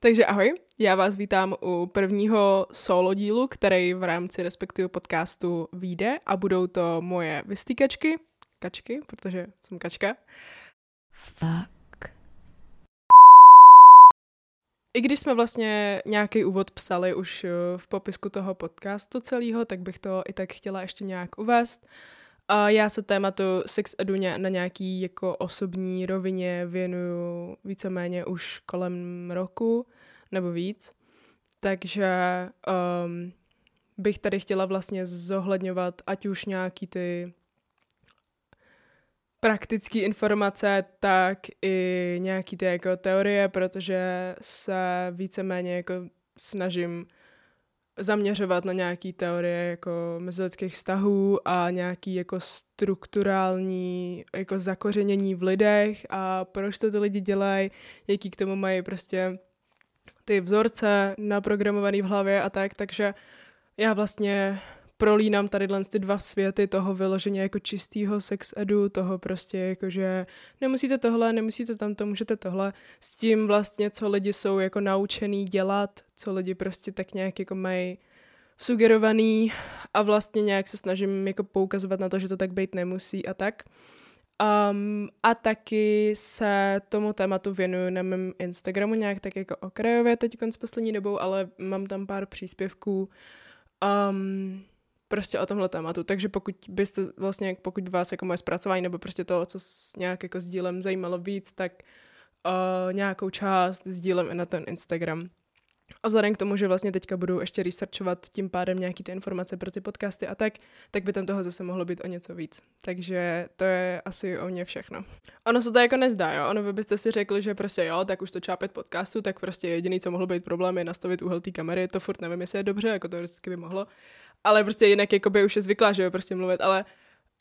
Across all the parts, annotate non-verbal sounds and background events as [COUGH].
Takže ahoj, já vás vítám u prvního solo dílu, který v rámci respektive podcastu vyjde a budou to moje vystýkačky, kačky, protože jsem kačka. Fuck. I když jsme vlastně nějaký úvod psali už eh, v popisku toho podcastu celého, tak bych to i tak chtěla ještě nějak uvést. A já se tématu sex edu na nějaký jako osobní rovině věnuju víceméně už kolem roku nebo víc. Takže um, bych tady chtěla vlastně zohledňovat ať už nějaký ty praktické informace, tak i nějaký ty jako teorie, protože se víceméně jako snažím zaměřovat na nějaký teorie jako mezilidských vztahů a nějaký jako strukturální jako zakořenění v lidech a proč to ty lidi dělají, jaký k tomu mají prostě ty vzorce naprogramovaný v hlavě a tak, takže já vlastně prolínám tady ty dva světy toho vyloženě jako čistýho sex edu, toho prostě jako, že nemusíte tohle, nemusíte tamto, můžete tohle, s tím vlastně, co lidi jsou jako naučený dělat, co lidi prostě tak nějak jako mají sugerovaný a vlastně nějak se snažím jako poukazovat na to, že to tak být nemusí a tak. Um, a taky se tomu tématu věnuju na mém Instagramu nějak tak jako okrajově teď s poslední dobou, ale mám tam pár příspěvků um, prostě o tomhle tématu. Takže pokud byste vlastně, pokud vás jako moje zpracování nebo prostě to, co s nějak jako sdílem zajímalo víc, tak uh, nějakou část sdílem i na ten Instagram. A vzhledem k tomu, že vlastně teďka budu ještě researchovat tím pádem nějaký ty informace pro ty podcasty a tak, tak by tam toho zase mohlo být o něco víc. Takže to je asi o mě všechno. Ono se to jako nezdá, jo? Ono byste si řekli, že prostě jo, tak už to čápet podcastu, tak prostě jediný, co mohlo být problém, je nastavit úhel té kamery, to furt nevím, jestli je dobře, jako to vždycky by mohlo. Ale prostě jinak jako by už je zvyklá, že jo, prostě mluvit, ale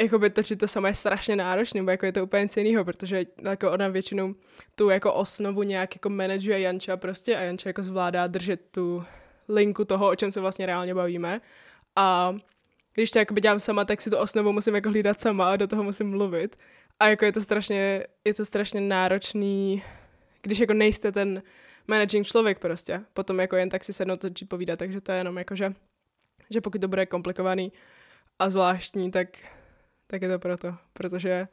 jakoby točit to samé je strašně náročné, nebo jako je to úplně něco jiného, protože jako ona většinou tu jako osnovu nějak jako manažuje Janča prostě a Janča jako zvládá držet tu linku toho, o čem se vlastně reálně bavíme. A když to jakoby dělám sama, tak si tu osnovu musím jako hlídat sama a do toho musím mluvit. A jako je to strašně, je to strašně náročný, když jako nejste ten managing člověk prostě. Potom jako jen tak si sednout a povídat, takže to je jenom jako, že, že pokud to bude komplikovaný a zvláštní, tak tak je to proto, protože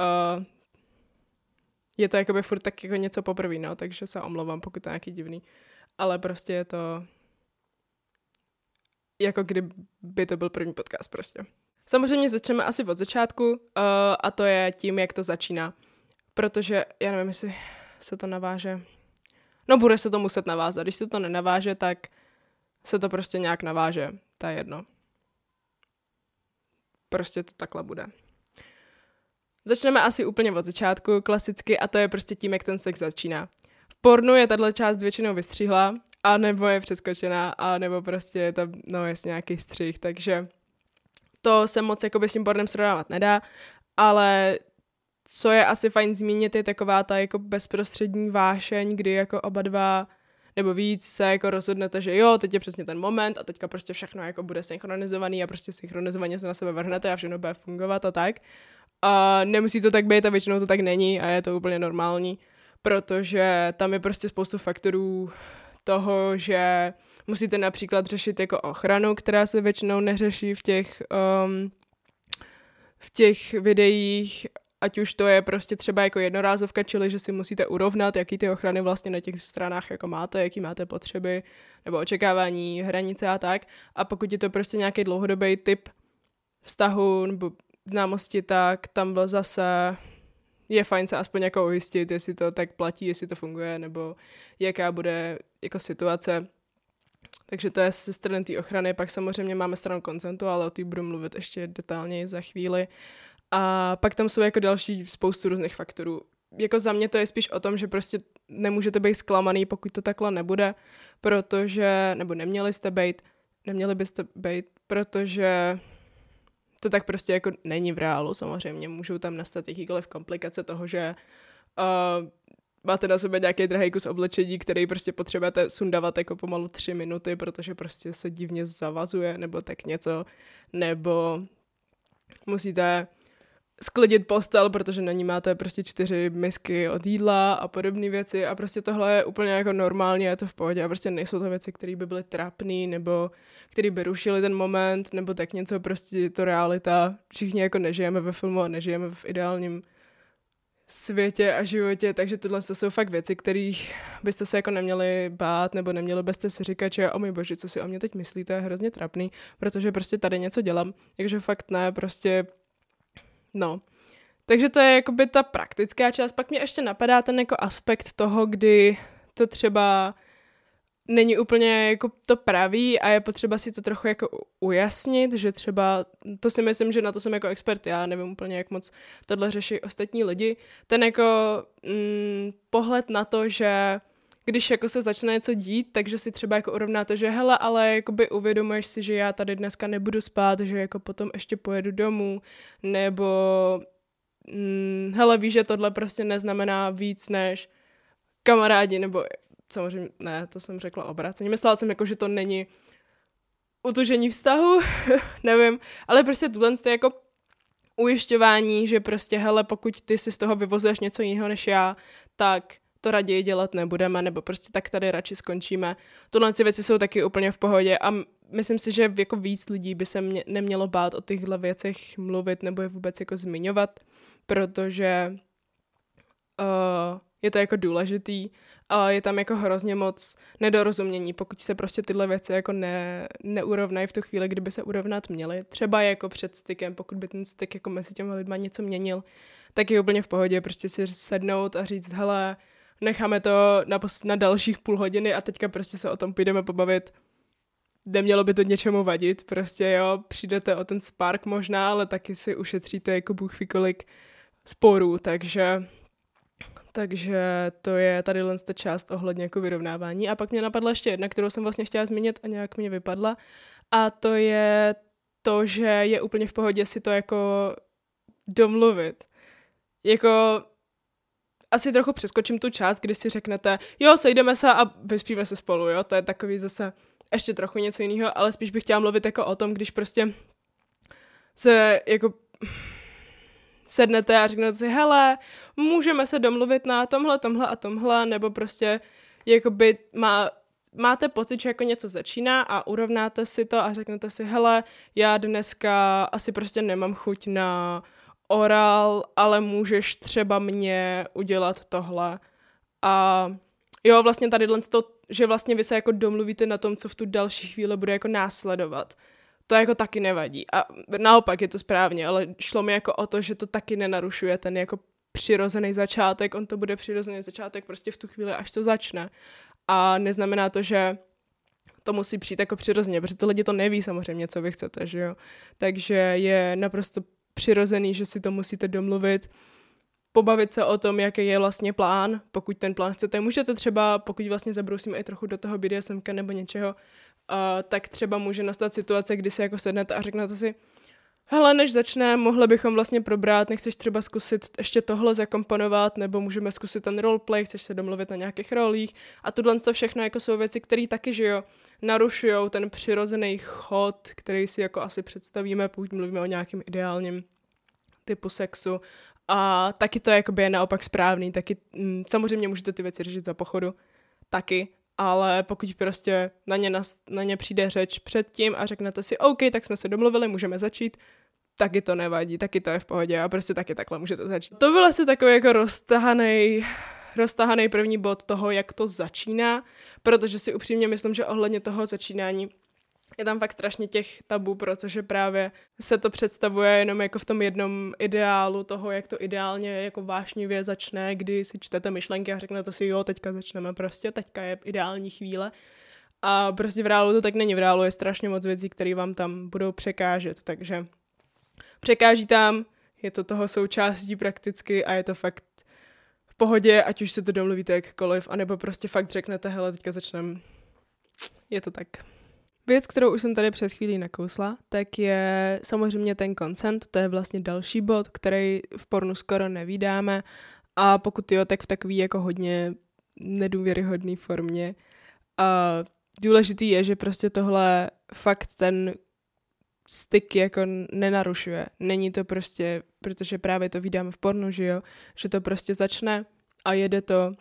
uh, je to jakoby furt tak jako něco poprvé, no, takže se omlouvám, pokud to je nějaký divný. Ale prostě je to jako kdyby to byl první podcast prostě. Samozřejmě začneme asi od začátku uh, a to je tím, jak to začíná. Protože, já nevím, jestli se to naváže. No bude se to muset navázat. Když se to nenaváže, tak se to prostě nějak naváže. To je jedno. Prostě to takhle bude. Začneme asi úplně od začátku, klasicky, a to je prostě tím, jak ten sex začíná. V pornu je tahle část většinou vystřihla, a nebo je přeskočená, a nebo prostě je tam, no jasně, nějaký střih, takže to se moc jako s tím pornem srovnávat nedá, ale co je asi fajn zmínit, je taková ta jako bezprostřední vášeň, kdy jako oba dva nebo víc se jako rozhodnete, že jo, teď je přesně ten moment a teďka prostě všechno jako bude synchronizovaný a prostě synchronizovaně se na sebe vrhnete a všechno bude fungovat a tak. A nemusí to tak být a většinou to tak není a je to úplně normální, protože tam je prostě spoustu faktorů toho, že musíte například řešit jako ochranu, která se většinou neřeší v těch um, v těch videích ať už to je prostě třeba jako jednorázovka, čili že si musíte urovnat, jaký ty ochrany vlastně na těch stranách jako máte, jaký máte potřeby, nebo očekávání, hranice a tak. A pokud je to prostě nějaký dlouhodobý typ vztahu nebo známosti, tak tam zase je fajn se aspoň jako ujistit, jestli to tak platí, jestli to funguje, nebo jaká bude jako situace. Takže to je ze strany té ochrany, pak samozřejmě máme stranu koncentu, ale o té budu mluvit ještě detailněji za chvíli. A pak tam jsou jako další spoustu různých faktorů. Jako za mě to je spíš o tom, že prostě nemůžete být zklamaný, pokud to takhle nebude, protože, nebo neměli jste být, neměli byste být, protože to tak prostě jako není v reálu samozřejmě. Můžou tam nastat jakýkoliv komplikace toho, že uh, máte na sebe nějaký drahý kus oblečení, který prostě potřebujete sundavat jako pomalu tři minuty, protože prostě se divně zavazuje, nebo tak něco, nebo musíte sklidit postel, protože na ní máte prostě čtyři misky od jídla a podobné věci. A prostě tohle je úplně jako normálně, je to v pohodě. A prostě nejsou to věci, které by byly trapné nebo které by rušily ten moment nebo tak něco, prostě to realita. Všichni jako nežijeme ve filmu a nežijeme v ideálním světě a životě, takže tohle jsou fakt věci, kterých byste se jako neměli bát, nebo neměli byste si říkat, že o můj bože, co si o mě teď myslíte, je hrozně trapný, protože prostě tady něco dělám, takže fakt ne, prostě no. Takže to je jakoby ta praktická část, pak mě ještě napadá ten jako aspekt toho, kdy to třeba není úplně jako to pravý a je potřeba si to trochu jako ujasnit, že třeba, to si myslím, že na to jsem jako expert, já nevím úplně, jak moc tohle řeší ostatní lidi, ten jako mm, pohled na to, že když jako se začne něco dít, takže si třeba jako urovnáte, že hele, ale jakoby uvědomuješ si, že já tady dneska nebudu spát, že jako potom ještě pojedu domů, nebo mm, hele, víš, že tohle prostě neznamená víc než kamarádi, nebo samozřejmě, ne, to jsem řekla obráceně. Myslela jsem jako, že to není utužení vztahu, [LAUGHS] nevím, ale prostě tuhle je jako ujišťování, že prostě, hele, pokud ty si z toho vyvozuješ něco jiného než já, tak to raději dělat nebudeme, nebo prostě tak tady radši skončíme. Tohle věci jsou taky úplně v pohodě a myslím si, že jako víc lidí by se mě, nemělo bát o těchto věcech mluvit nebo je vůbec jako zmiňovat, protože uh, je to jako důležitý a je tam jako hrozně moc nedorozumění, pokud se prostě tyhle věci jako ne, neurovnají v tu chvíli, kdyby se urovnat měly. Třeba jako před stykem, pokud by ten styk jako mezi těmi lidma něco měnil, tak je úplně v pohodě prostě si sednout a říct, hele, necháme to na, na dalších půl hodiny a teďka prostě se o tom půjdeme pobavit. Nemělo by to něčemu vadit, prostě jo, přijdete o ten spark možná, ale taky si ušetříte jako bůh kolik sporů, takže takže to je tady len ta část ohledně jako vyrovnávání. A pak mě napadla ještě jedna, kterou jsem vlastně chtěla zmínit a nějak mě vypadla. A to je to, že je úplně v pohodě si to jako domluvit. Jako asi trochu přeskočím tu část, kdy si řeknete, jo, sejdeme se a vyspíme se spolu, jo, to je takový zase ještě trochu něco jiného, ale spíš bych chtěla mluvit jako o tom, když prostě se jako sednete a řeknete si, hele, můžeme se domluvit na tomhle, tomhle a tomhle, nebo prostě jakoby má, máte pocit, že jako něco začíná a urovnáte si to a řeknete si, hele, já dneska asi prostě nemám chuť na oral, ale můžeš třeba mě udělat tohle. A jo, vlastně tady to, že vlastně vy se jako domluvíte na tom, co v tu další chvíli bude jako následovat to jako taky nevadí. A naopak je to správně, ale šlo mi jako o to, že to taky nenarušuje ten jako přirozený začátek, on to bude přirozený začátek prostě v tu chvíli, až to začne. A neznamená to, že to musí přijít jako přirozeně, protože ty lidi to neví samozřejmě, co vy chcete, že jo. Takže je naprosto přirozený, že si to musíte domluvit, pobavit se o tom, jaký je vlastně plán, pokud ten plán chcete. Můžete třeba, pokud vlastně zabrousíme i trochu do toho BDSMka nebo něčeho, uh, tak třeba může nastat situace, kdy si jako sednete a řeknete si, hele, než začne, mohli bychom vlastně probrat, nechceš třeba zkusit ještě tohle zakomponovat, nebo můžeme zkusit ten roleplay, chceš se domluvit na nějakých rolích a tohle to všechno jako jsou věci, které taky, že jo, narušují ten přirozený chod, který si jako asi představíme, pokud mluvíme o nějakém ideálním typu sexu. A taky to jakoby je naopak správný, taky mm, samozřejmě můžete ty věci řešit za pochodu, taky, ale pokud prostě na ně, nas, na ně přijde řeč předtím a řeknete si, OK, tak jsme se domluvili, můžeme začít, taky to nevadí, taky to je v pohodě a prostě taky takhle můžete začít. To byl asi takový jako roztahaný roztahaný první bod toho, jak to začíná, protože si upřímně myslím, že ohledně toho začínání je tam fakt strašně těch tabů, protože právě se to představuje jenom jako v tom jednom ideálu toho, jak to ideálně jako vášnivě začne, kdy si čtete myšlenky a řeknete si, jo, teďka začneme prostě, teďka je ideální chvíle. A prostě v reálu to tak není. V reálu je strašně moc věcí, které vám tam budou překážet, takže překáží tam, je to toho součástí prakticky a je to fakt v pohodě, ať už se to domluvíte jakkoliv, anebo prostě fakt řeknete, hele, teďka začneme. Je to tak. Věc, kterou už jsem tady před chvílí nakousla, tak je samozřejmě ten consent, to je vlastně další bod, který v pornu skoro nevídáme a pokud jo, tak v takový jako hodně nedůvěryhodný formě. A důležitý je, že prostě tohle fakt ten styky jako nenarušuje. Není to prostě, protože právě to vydáme v pornu, že jo, že to prostě začne a jede to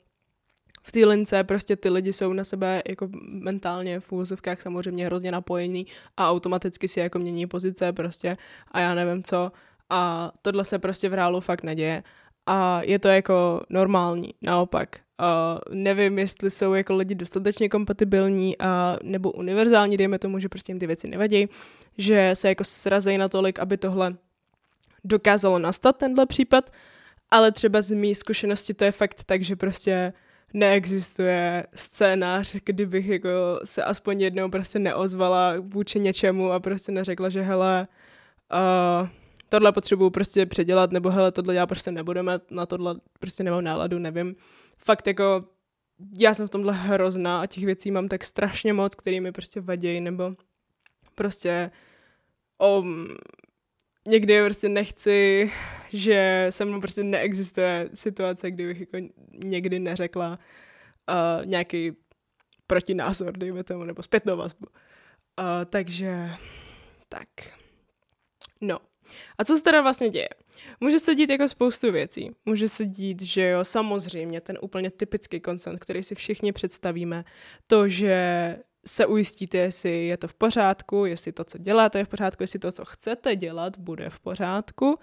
v té lince prostě ty lidi jsou na sebe jako mentálně v úvozovkách samozřejmě hrozně napojení a automaticky si jako mění pozice prostě a já nevím co a tohle se prostě v reálu fakt neděje a je to jako normální, naopak. Uh, nevím, jestli jsou jako lidi dostatečně kompatibilní a nebo univerzální, dejme tomu, že prostě jim ty věci nevadí, že se jako srazejí natolik, aby tohle dokázalo nastat, tenhle případ, ale třeba z mý zkušenosti to je fakt tak, že prostě neexistuje scénář, kdybych jako se aspoň jednou prostě neozvala vůči něčemu a prostě neřekla, že hele, uh, tohle potřebuju prostě předělat, nebo hele, tohle já prostě nebudeme, na tohle prostě nemám náladu, nevím. Fakt jako, já jsem v tomhle hrozná a těch věcí mám tak strašně moc, který mi prostě vadějí, nebo prostě o, někdy prostě nechci, že se mnou prostě neexistuje situace, kdybych jako někdy neřekla uh, nějaký protinázor, dejme tomu, nebo zpětnou vazbu. Uh, takže tak. No. A co se teda vlastně děje? Může se dít jako spoustu věcí. Může se dít, že jo, samozřejmě ten úplně typický koncent, který si všichni představíme, to, že se ujistíte, jestli je to v pořádku, jestli to, co děláte, je v pořádku, jestli to, co chcete dělat, bude v pořádku.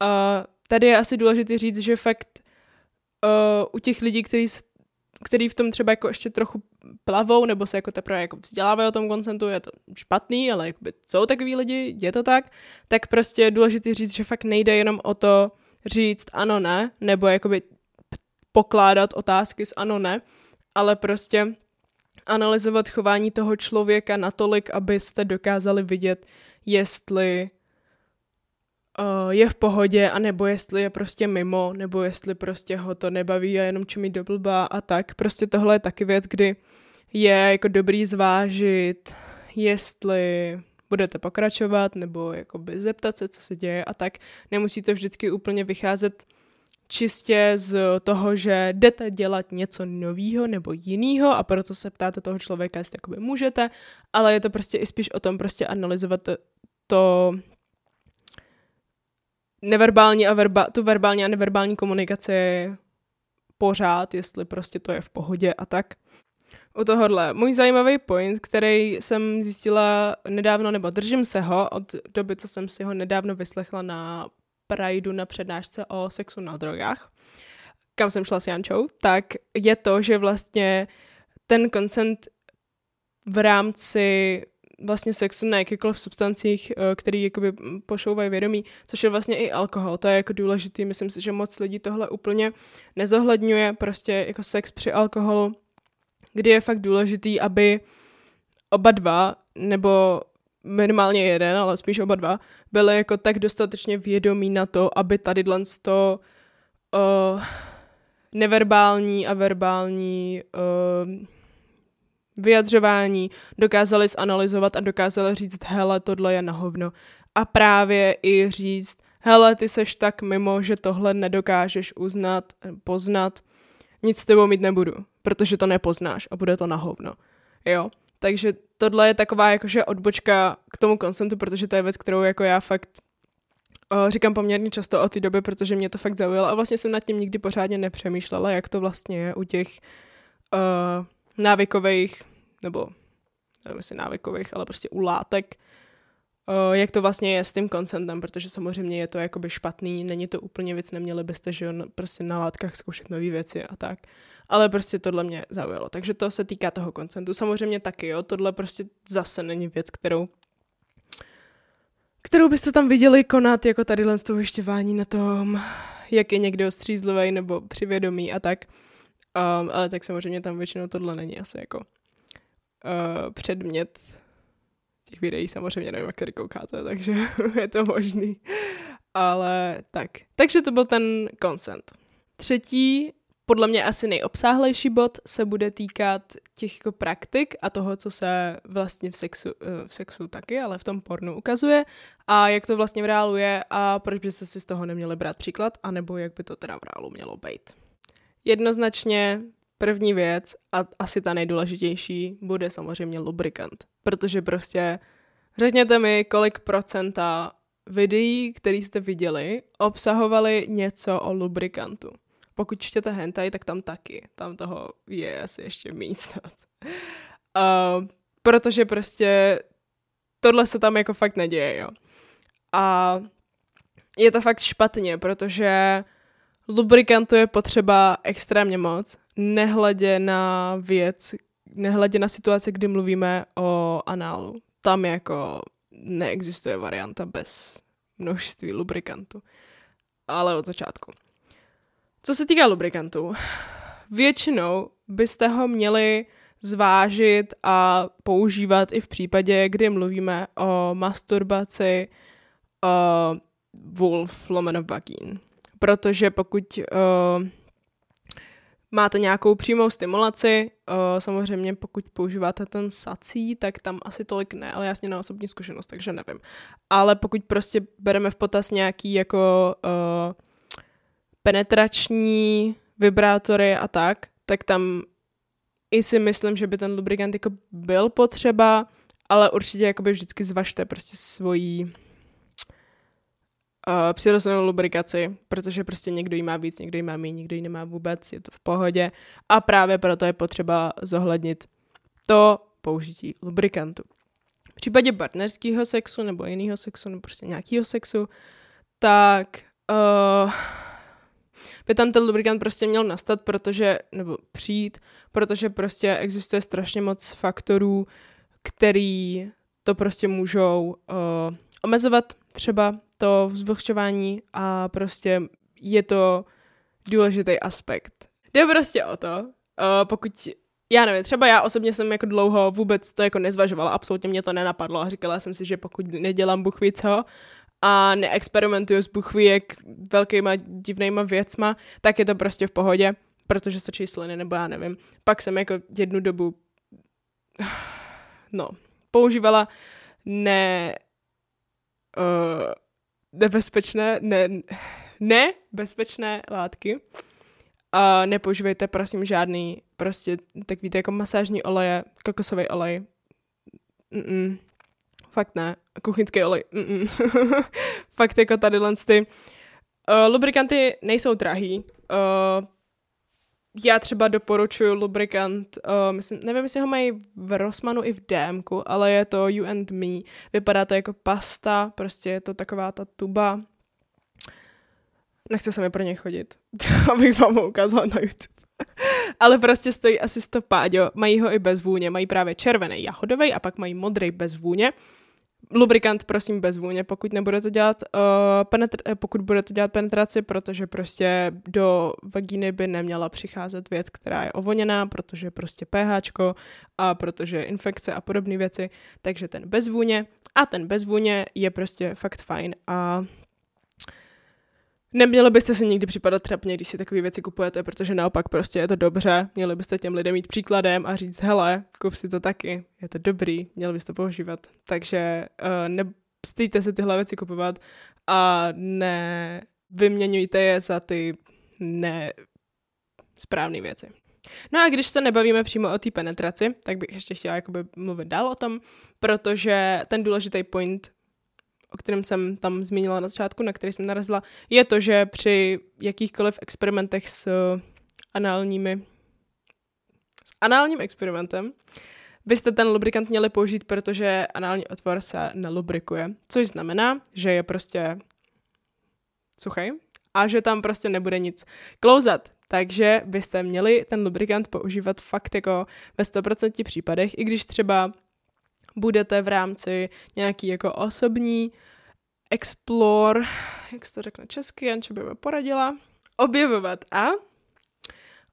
A tady je asi důležité říct, že fakt uh, u těch lidí, kteří který v tom třeba jako ještě trochu plavou, nebo se jako teprve jako vzdělávají o tom koncentu, je to špatný, ale jakoby jsou takový lidi, je to tak, tak prostě je důležité říct, že fakt nejde jenom o to říct ano, ne, nebo jakoby pokládat otázky s ano, ne, ale prostě analyzovat chování toho člověka natolik, abyste dokázali vidět, jestli uh, je v pohodě, anebo jestli je prostě mimo, nebo jestli prostě ho to nebaví a jenom čumí do blba a tak. Prostě tohle je taky věc, kdy je jako dobrý zvážit, jestli budete pokračovat, nebo jakoby zeptat se, co se děje a tak. Nemusí to vždycky úplně vycházet čistě z toho, že jdete dělat něco nového nebo jiného a proto se ptáte toho člověka, jestli jakoby můžete, ale je to prostě i spíš o tom prostě analyzovat to, neverbální a verba, tu verbální a neverbální komunikaci pořád, jestli prostě to je v pohodě a tak. U tohohle můj zajímavý point, který jsem zjistila nedávno, nebo držím se ho od doby, co jsem si ho nedávno vyslechla na Prideu na přednášce o sexu na drogách, kam jsem šla s Jančou, tak je to, že vlastně ten koncent v rámci vlastně sexu na jakýchkoliv substancích, eh, který jakoby pošouvají vědomí, což je vlastně i alkohol. To je jako důležitý. Myslím si, že moc lidí tohle úplně nezohledňuje, prostě jako sex při alkoholu, kdy je fakt důležitý, aby oba dva, nebo minimálně jeden, ale spíš oba dva, byli jako tak dostatečně vědomí na to, aby tady to uh, neverbální a verbální uh, vyjadřování dokázali zanalizovat a dokázali říct, hele, tohle je na hovno. A právě i říct, hele, ty seš tak mimo, že tohle nedokážeš uznat, poznat, nic s tebou mít nebudu, protože to nepoznáš a bude to na hovno. Jo? Takže tohle je taková jakože odbočka k tomu konsentu, protože to je věc, kterou jako já fakt o, říkám poměrně často o té době, protože mě to fakt zaujalo a vlastně jsem nad tím nikdy pořádně nepřemýšlela, jak to vlastně je u těch uh, návykových, nebo nevím jestli návykových, ale prostě u látek, uh, jak to vlastně je s tím koncentem, protože samozřejmě je to jakoby špatný, není to úplně věc, neměli byste, že on prostě na látkách zkoušet nové věci a tak. Ale prostě tohle mě zaujalo. Takže to se týká toho koncentu. Samozřejmě taky, jo, tohle prostě zase není věc, kterou kterou byste tam viděli konat jako tady z toho na tom, jak je někdo střízlivý nebo přivědomý a tak. Um, ale tak samozřejmě tam většinou tohle není asi jako uh, předmět těch videí, samozřejmě nevím, jak tady koukáte, takže [LAUGHS] je to možný. Ale tak. Takže to byl ten consent. Třetí, podle mě asi nejobsáhlejší bod se bude týkat těch jako praktik a toho, co se vlastně v sexu, eh, v sexu taky, ale v tom pornu ukazuje a jak to vlastně v reálu je a proč byste si z toho neměli brát příklad, anebo jak by to teda v reálu mělo být. Jednoznačně první věc a asi ta nejdůležitější bude samozřejmě lubrikant, protože prostě Řekněte mi, kolik procenta videí, které jste viděli, obsahovaly něco o lubrikantu. Pokud čtěte hentai, tak tam taky. Tam toho je asi ještě snad. [LAUGHS] Uh, protože prostě tohle se tam jako fakt neděje, jo. A je to fakt špatně, protože lubrikantu je potřeba extrémně moc, nehledě na věc, nehledě na situaci, kdy mluvíme o análu. Tam jako neexistuje varianta bez množství lubrikantu. Ale od začátku. Co se týká lubrikantu, většinou byste ho měli zvážit a používat i v případě, kdy mluvíme o masturbaci uh, wolf lomeno vagín. Protože pokud uh, máte nějakou přímou stimulaci, uh, samozřejmě pokud používáte ten sací, tak tam asi tolik ne, ale jasně na osobní zkušenost, takže nevím. Ale pokud prostě bereme v potaz nějaký jako uh, penetrační vibrátory a tak, tak tam i si myslím, že by ten lubrikant jako byl potřeba, ale určitě jakoby vždycky zvažte prostě svoji uh, přirozenou lubrikaci, protože prostě někdo jí má víc, někdo jí má méně, někdo jí nemá vůbec, je to v pohodě a právě proto je potřeba zohlednit to použití lubrikantu. V případě partnerského sexu nebo jiného sexu nebo prostě nějakého sexu, tak uh, by tam ten lubrikant prostě měl nastat, protože, nebo přijít, protože prostě existuje strašně moc faktorů, který to prostě můžou uh, omezovat, třeba to vzvlhčování a prostě je to důležitý aspekt. Jde prostě o to, uh, pokud já nevím, třeba já osobně jsem jako dlouho vůbec to jako nezvažovala, absolutně mě to nenapadlo a říkala jsem si, že pokud nedělám buchví co a neexperimentuju s buchví jak velkýma divnýma věcma, tak je to prostě v pohodě protože stačí sliny, nebo já nevím. Pak jsem jako jednu dobu [SIGHS] no, používala ne uh, nebezpečné, ne, ne bezpečné látky. A nepoužívejte prosím žádný prostě, tak víte, jako masážní oleje, kokosový olej. Mm-mm. Fakt ne. Kuchyňský olej. Mm-mm. [LAUGHS] Fakt jako tady ty. Uh, lubrikanty nejsou drahý. Uh, já třeba doporučuji lubrikant, uh, myslím, nevím, jestli ho mají v Rossmanu i v DMku, ale je to You and Me. Vypadá to jako pasta, prostě je to taková ta tuba. Nechce se mi pro ně chodit, [LAUGHS] abych vám ho ukázala na YouTube. [LAUGHS] ale prostě stojí asi 100 páďo, mají ho i bez vůně, mají právě červený jahodový a pak mají modrý bez vůně lubrikant prosím bez vůně, pokud nebudete dělat, uh, penetr- eh, pokud budete dělat penetraci, protože prostě do vagíny by neměla přicházet věc, která je ovoněná, protože prostě pH a protože infekce a podobné věci, takže ten bez vůně a ten bez vůně je prostě fakt fajn a Neměli byste si nikdy připadat trapně, když si takové věci kupujete, protože naopak prostě je to dobře. Měli byste těm lidem mít příkladem a říct, hele, kup si to taky, je to dobrý, měli byste používat. Takže uh, nestýjte se tyhle věci kupovat a ne vyměňujte je za ty ne správné věci. No a když se nebavíme přímo o té penetraci, tak bych ještě chtěla jakoby mluvit dál o tom, protože ten důležitý point o kterém jsem tam zmínila na začátku, na který jsem narazila, je to, že při jakýchkoliv experimentech s análními s análním experimentem byste ten lubrikant měli použít, protože anální otvor se nelubrikuje, což znamená, že je prostě suchý a že tam prostě nebude nic klouzat. Takže byste měli ten lubrikant používat fakt jako ve 100% případech, i když třeba budete v rámci nějaký jako osobní explore, jak se to řekne česky, Janče by mi poradila, objevovat a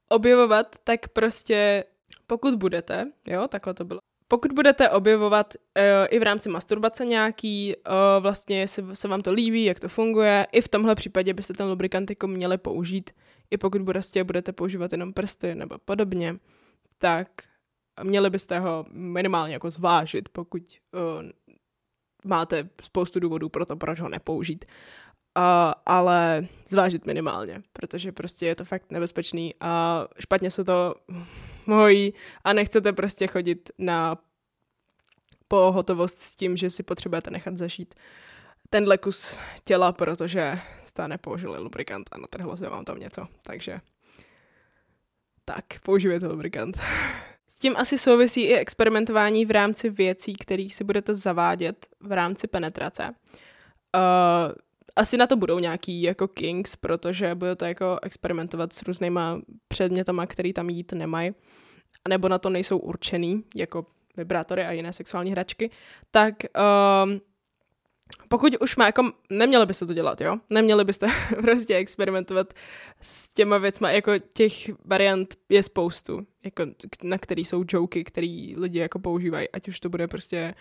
objevovat, tak prostě pokud budete, jo, takhle to bylo, pokud budete objevovat uh, i v rámci masturbace nějaký, uh, vlastně se, se vám to líbí, jak to funguje, i v tomhle případě byste ten lubrikant jako měli použít, i pokud prostě budete používat jenom prsty nebo podobně, tak měli byste ho minimálně jako zvážit, pokud uh, máte spoustu důvodů pro to, proč ho nepoužít. Uh, ale zvážit minimálně, protože prostě je to fakt nebezpečný a špatně se to hojí a nechcete prostě chodit na pohotovost s tím, že si potřebujete nechat zašít tenhle kus těla, protože jste nepoužili lubrikant a natrhlo se vám tam něco. Takže tak, používejte lubrikant. [LAUGHS] S tím asi souvisí i experimentování v rámci věcí, kterých si budete zavádět v rámci penetrace. Uh, asi na to budou nějaký jako kings, protože budete jako experimentovat s různýma předmětama, který tam jít nemají, nebo na to nejsou určený, jako vibrátory a jiné sexuální hračky, tak um, pokud už má, jako neměli byste to dělat, jo? Neměli byste [LAUGHS] prostě experimentovat s těma věcma, jako těch variant je spoustu, jako na který jsou joky, který lidi jako používají, ať už to bude prostě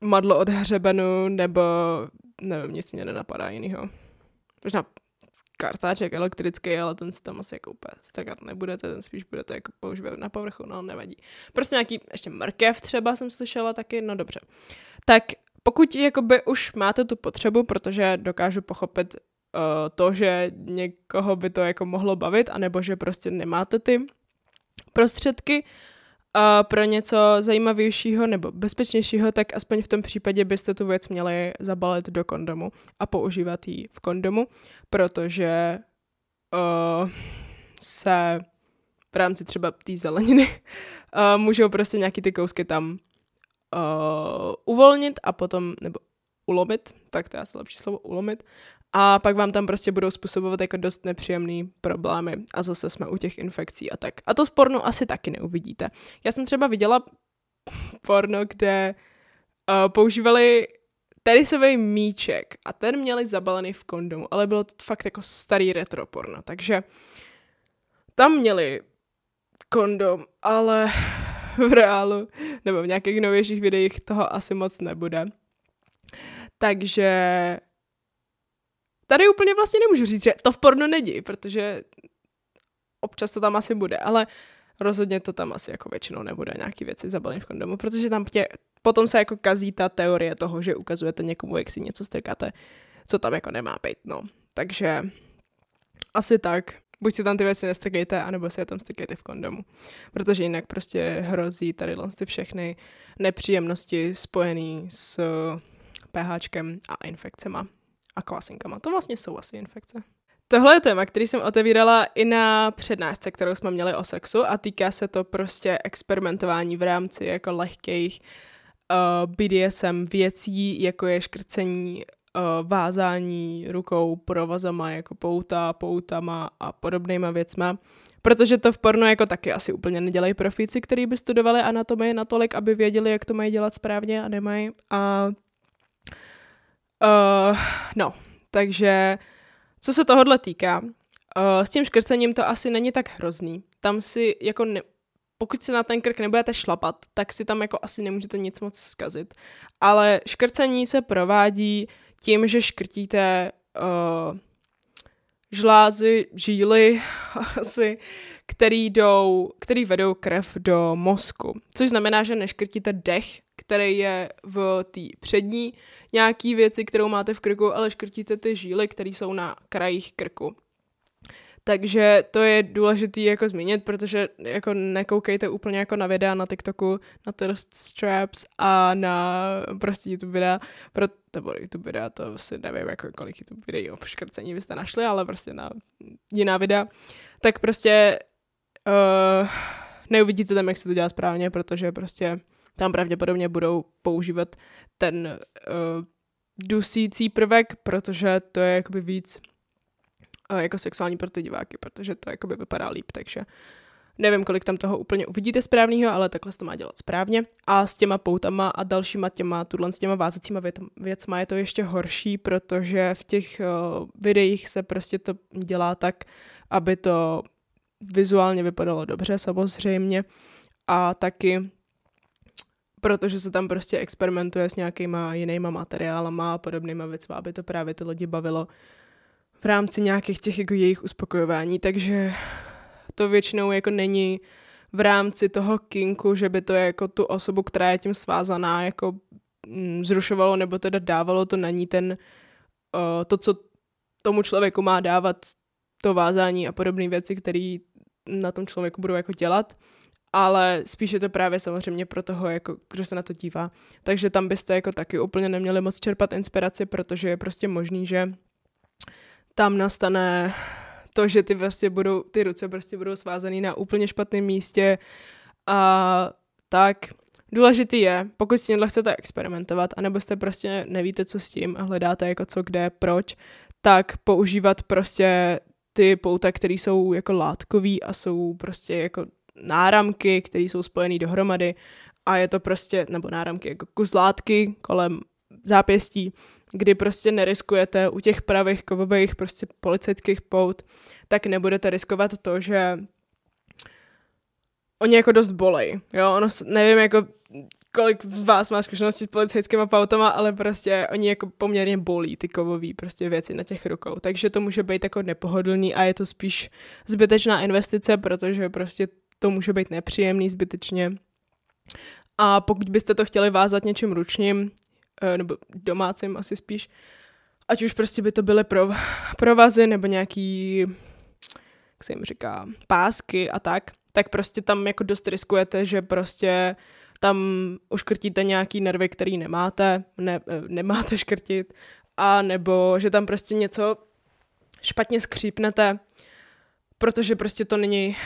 madlo od hřebenu, nebo nevím, nic mě nenapadá jinýho. Možná kartáček elektrický, ale ten si tam asi jako úplně strkat nebudete, ten spíš budete jako používat na povrchu, no nevadí. Prostě nějaký, ještě mrkev třeba jsem slyšela taky, no dobře. Tak pokud jakoby už máte tu potřebu, protože dokážu pochopit uh, to, že někoho by to jako mohlo bavit, anebo že prostě nemáte ty prostředky uh, pro něco zajímavějšího nebo bezpečnějšího, tak aspoň v tom případě byste tu věc měli zabalit do kondomu a používat ji v kondomu, protože uh, se v rámci třeba té zeleniny uh, můžou prostě nějaký ty kousky tam uh, uvolnit a potom, nebo ulomit, tak to je asi lepší slovo, ulomit. A pak vám tam prostě budou způsobovat jako dost nepříjemný problémy a zase jsme u těch infekcí a tak. A to z pornu asi taky neuvidíte. Já jsem třeba viděla porno, kde uh, používali tenisový míček a ten měli zabalený v kondomu, ale bylo to fakt jako starý retro porno, takže tam měli kondom, ale [LAUGHS] v reálu nebo v nějakých novějších videích toho asi moc nebude. Takže tady úplně vlastně nemůžu říct, že to v pornu není, protože občas to tam asi bude, ale rozhodně to tam asi jako většinou nebude nějaký věci zabalený v kondomu, protože tam tě, potom se jako kazí ta teorie toho, že ukazujete někomu, jak si něco strkáte, co tam jako nemá být, no. Takže asi tak buď si tam ty věci nestrkejte, anebo si je tam strkejte v kondomu. Protože jinak prostě hrozí tady ty všechny nepříjemnosti spojené s pHčkem a infekcema a kvasinkama. To vlastně jsou asi infekce. Tohle je téma, který jsem otevírala i na přednášce, kterou jsme měli o sexu a týká se to prostě experimentování v rámci jako lehkých uh, BDSM věcí, jako je škrcení uh, vázání rukou provazama jako pouta, poutama a podobnýma věcma. Protože to v pornu jako taky asi úplně nedělají profíci, který by studovali anatomii natolik, aby věděli, jak to mají dělat správně a nemají. A uh, no, takže co se tohohle týká, uh, s tím škrcením to asi není tak hrozný. Tam si jako ne, pokud si na ten krk nebudete šlapat, tak si tam jako asi nemůžete nic moc zkazit. Ale škrcení se provádí tím, že škrtíte uh, žlázy, žíly [LAUGHS] asi, který, jdou, který vedou krev do mozku. Což znamená, že neškrtíte dech, který je v té přední nějaký věci, kterou máte v krku, ale škrtíte ty žíly, které jsou na krajích krku. Takže to je důležitý jako zmínit, protože jako nekoukejte úplně jako na videa na TikToku, na thirst straps a na prostě YouTube videa, pro, nebo YouTube videa, to si nevím, jako kolik YouTube videí o škrcení byste našli, ale prostě na jiná videa, tak prostě uh, neuvidíte tam, jak se to dělá správně, protože prostě tam pravděpodobně budou používat ten uh, dusící prvek, protože to je jakoby víc jako sexuální pro ty diváky, protože to jakoby vypadá líp, takže nevím, kolik tam toho úplně uvidíte správného, ale takhle se to má dělat správně. A s těma poutama a dalšíma těma, tuhle s těma vázacíma věc, věcma je to ještě horší, protože v těch uh, videích se prostě to dělá tak, aby to vizuálně vypadalo dobře samozřejmě a taky protože se tam prostě experimentuje s nějakýma jinýma materiálama a podobnýma věcma, aby to právě ty lidi bavilo v rámci nějakých těch jako jejich uspokojování, takže to většinou jako není v rámci toho kinku, že by to jako tu osobu, která je tím svázaná, jako mm, zrušovalo nebo teda dávalo to na ní ten, uh, to, co tomu člověku má dávat to vázání a podobné věci, které na tom člověku budou jako dělat, ale spíš je to právě samozřejmě pro toho, jako, kdo se na to dívá. Takže tam byste jako taky úplně neměli moc čerpat inspiraci, protože je prostě možný, že tam nastane to, že ty prostě budou, ty ruce prostě budou svázaný na úplně špatném místě. A tak důležitý je, pokud s tímhle chcete experimentovat, anebo jste prostě nevíte, co s tím a hledáte jako co, kde, proč, tak používat prostě ty pouta, které jsou jako látkový a jsou prostě jako náramky, které jsou spojené dohromady. A je to prostě, nebo náramky jako kus látky kolem zápěstí, kdy prostě neriskujete u těch pravých kovových prostě policejských pout, tak nebudete riskovat to, že oni jako dost bolej, jo, ono, nevím jako kolik z vás má zkušenosti s policejskými pautama, ale prostě oni jako poměrně bolí ty kovové prostě věci na těch rukou, takže to může být jako nepohodlný a je to spíš zbytečná investice, protože prostě to může být nepříjemný zbytečně. A pokud byste to chtěli vázat něčím ručním, nebo domácím asi spíš, ať už prostě by to byly prov, provazy nebo nějaký, jak se jim říká, pásky a tak, tak prostě tam jako dost riskujete, že prostě tam uškrtíte nějaký nervy, který nemáte, ne, eh, nemáte škrtit, a nebo že tam prostě něco špatně skřípnete, protože prostě to není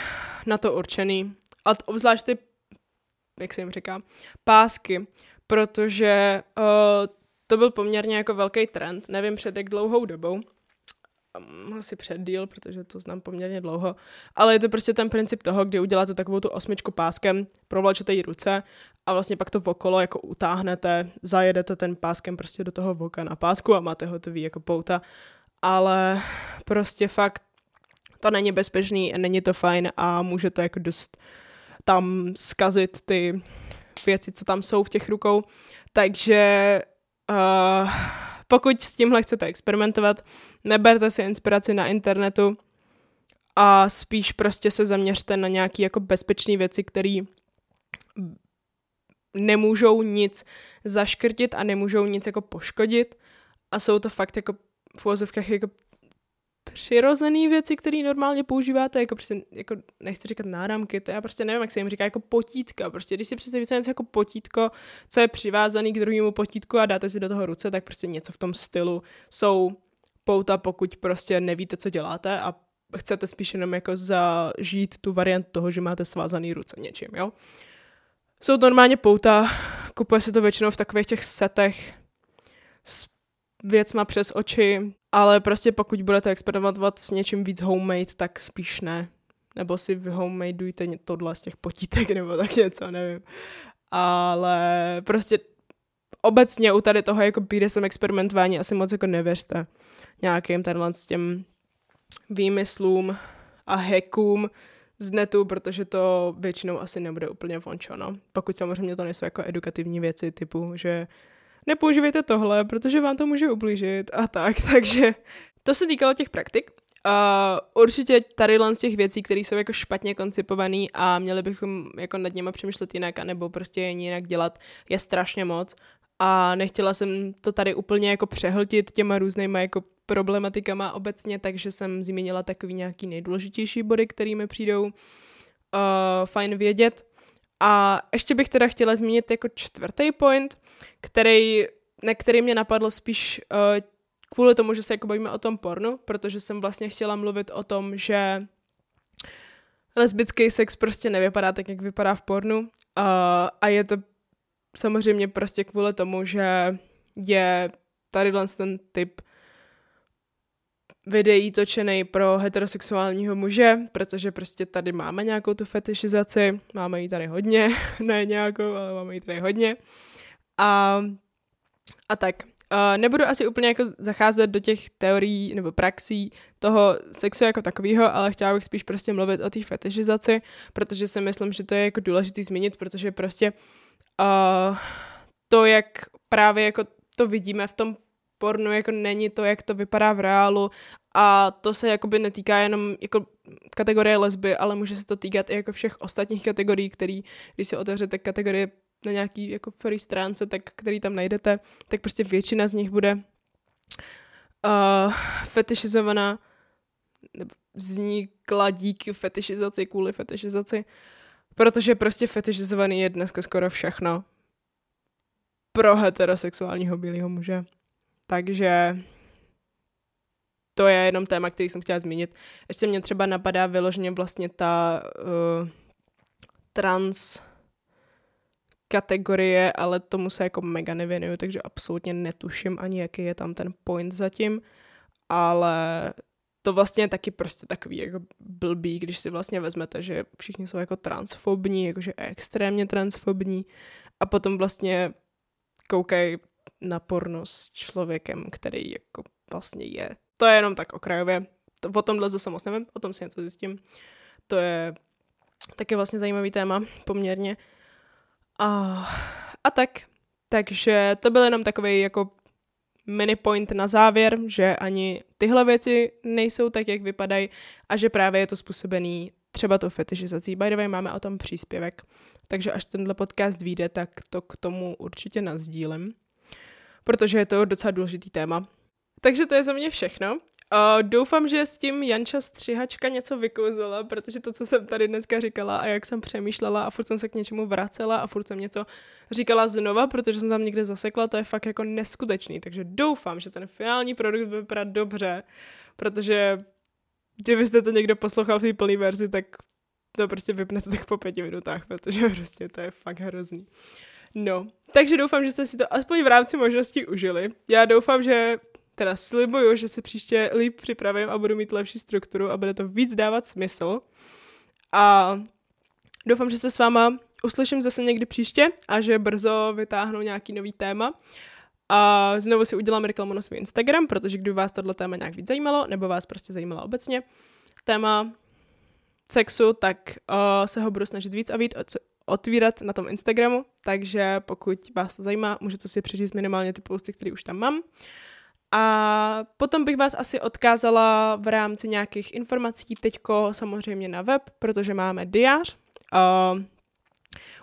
na to určený. A obzvlášť ty, jak se jim říká, pásky, protože uh, to byl poměrně jako velký trend, nevím před jak dlouhou dobou, um, asi před díl, protože to znám poměrně dlouho, ale je to prostě ten princip toho, kdy uděláte takovou tu osmičku páskem, provlačete jí ruce a vlastně pak to okolo jako utáhnete, zajedete ten páskem prostě do toho voka na pásku a máte hotový jako pouta, ale prostě fakt to není bezpečný, není to fajn a může to jako dost tam skazit ty věci, co tam jsou v těch rukou. Takže uh, pokud s tímhle chcete experimentovat, neberte si inspiraci na internetu a spíš prostě se zaměřte na nějaké jako bezpečné věci, které nemůžou nic zaškrtit a nemůžou nic jako poškodit a jsou to fakt jako v jako přirozené věci, které normálně používáte, jako prostě, jako nechci říkat náramky, to já prostě nevím, jak se jim říká, jako potítka. Prostě když si představíte něco jako potítko, co je přivázaný k druhému potítku a dáte si do toho ruce, tak prostě něco v tom stylu jsou pouta, pokud prostě nevíte, co děláte a chcete spíš jenom jako zažít tu variantu toho, že máte svázaný ruce něčím, jo. Jsou to normálně pouta, kupuje se to většinou v takových těch setech s věcma přes oči, ale prostě pokud budete experimentovat s něčím víc homemade, tak spíš ne. Nebo si homemadeujte tohle z těch potítek nebo tak něco, nevím. Ale prostě obecně u tady toho jako BDSM experimentování asi moc jako nevěřte nějakým tenhle s těm výmyslům a hackům z netu, protože to většinou asi nebude úplně vončo, no. Pokud samozřejmě to nejsou jako edukativní věci typu, že nepoužívejte tohle, protože vám to může ublížit a tak, [LAUGHS] takže to se týkalo těch praktik. Uh, určitě tady z těch věcí, které jsou jako špatně koncipované a měli bychom jako nad něma přemýšlet jinak, anebo prostě je jinak dělat, je strašně moc. A nechtěla jsem to tady úplně jako přehltit těma různýma jako problematikama obecně, takže jsem zmínila takový nějaký nejdůležitější body, které mi přijdou uh, fajn vědět. A ještě bych teda chtěla zmínit jako čtvrtý point, který, na který mě napadlo spíš uh, kvůli tomu, že se jako bavíme o tom pornu, protože jsem vlastně chtěla mluvit o tom, že lesbický sex prostě nevypadá tak, jak vypadá v pornu. Uh, a je to samozřejmě prostě kvůli tomu, že je tady ten typ videí točený pro heterosexuálního muže, protože prostě tady máme nějakou tu fetišizaci, máme ji tady hodně, [LAUGHS] ne nějakou, ale máme ji tady hodně. A, a tak. Nebudu asi úplně jako zacházet do těch teorií nebo praxí toho sexu jako takového, ale chtěla bych spíš prostě mluvit o té fetišizaci, protože si myslím, že to je jako důležité zmínit, protože prostě uh, to, jak právě jako to vidíme v tom pornu jako není to, jak to vypadá v reálu a to se jakoby netýká jenom jako kategorie lesby, ale může se to týkat i jako všech ostatních kategorií, který, když si otevřete kategorie na nějaký jako free stránce, tak který tam najdete, tak prostě většina z nich bude uh, fetišizovaná nebo vznikla díky fetišizaci, kvůli fetišizaci, Protože prostě fetišizovaný je dneska skoro všechno pro heterosexuálního bílého muže. Takže to je jenom téma, který jsem chtěla zmínit. Ještě mě třeba napadá vyloženě vlastně ta uh, trans kategorie, ale tomu se jako mega nevěnuju, takže absolutně netuším ani, jaký je tam ten point zatím, ale to vlastně je taky prostě takový jako blbý, když si vlastně vezmete, že všichni jsou jako transfobní, jakože extrémně transfobní a potom vlastně koukají na porno s člověkem, který jako vlastně je. To je jenom tak okrajově. To, o tomhle zase moc nevím, o tom si něco zjistím. To je taky vlastně zajímavý téma poměrně. A, a tak. Takže to byl jenom takový jako mini point na závěr, že ani tyhle věci nejsou tak, jak vypadají a že právě je to způsobený třeba to fetišizací. By the way, máme o tom příspěvek, takže až tenhle podcast vyjde, tak to k tomu určitě nazdílím, protože je to docela důležitý téma. Takže to je za mě všechno. Uh, doufám, že s tím Janča Střihačka něco vykouzela, protože to, co jsem tady dneska říkala a jak jsem přemýšlela a furt jsem se k něčemu vracela a furt jsem něco říkala znova, protože jsem tam někde zasekla, to je fakt jako neskutečný. Takže doufám, že ten finální produkt vypadat dobře, protože kdybyste to někdo poslouchal v té plné verzi, tak to prostě vypnete tak po pěti minutách, protože prostě to je fakt hrozný. No, takže doufám, že jste si to aspoň v rámci možností užili. Já doufám, že teda slibuju, že se příště líp připravím a budu mít lepší strukturu a bude to víc dávat smysl. A doufám, že se s váma uslyším zase někdy příště a že brzo vytáhnu nějaký nový téma. A znovu si udělám reklamu na svůj Instagram, protože kdyby vás tohle téma nějak víc zajímalo, nebo vás prostě zajímalo obecně téma sexu, tak uh, se ho budu snažit víc a víc otvírat na tom Instagramu, takže pokud vás to zajímá, můžete si přečíst minimálně ty posty, které už tam mám. A potom bych vás asi odkázala v rámci nějakých informací teďko samozřejmě na web, protože máme diář. Uh,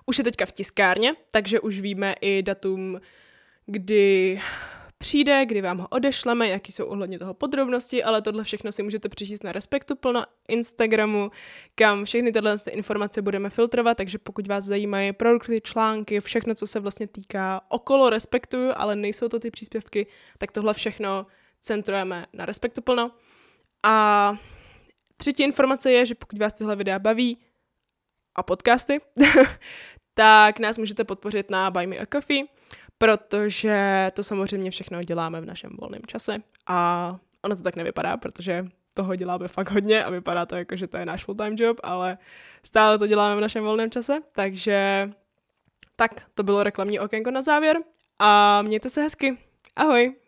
už je teďka v tiskárně, takže už víme i datum, kdy přijde, kdy vám ho odešleme, jaký jsou ohledně toho podrobnosti, ale tohle všechno si můžete přečíst na Respektu plno Instagramu, kam všechny tyhle informace budeme filtrovat, takže pokud vás zajímají produkty, články, všechno, co se vlastně týká okolo Respektu, ale nejsou to ty příspěvky, tak tohle všechno centrujeme na Respektu plno. A třetí informace je, že pokud vás tyhle videa baví a podcasty, [LAUGHS] tak nás můžete podpořit na Buy Me a Coffee, protože to samozřejmě všechno děláme v našem volném čase a ono to tak nevypadá, protože toho děláme fakt hodně a vypadá to jako, že to je náš full-time job, ale stále to děláme v našem volném čase, takže tak, to bylo reklamní okénko na závěr a mějte se hezky. Ahoj!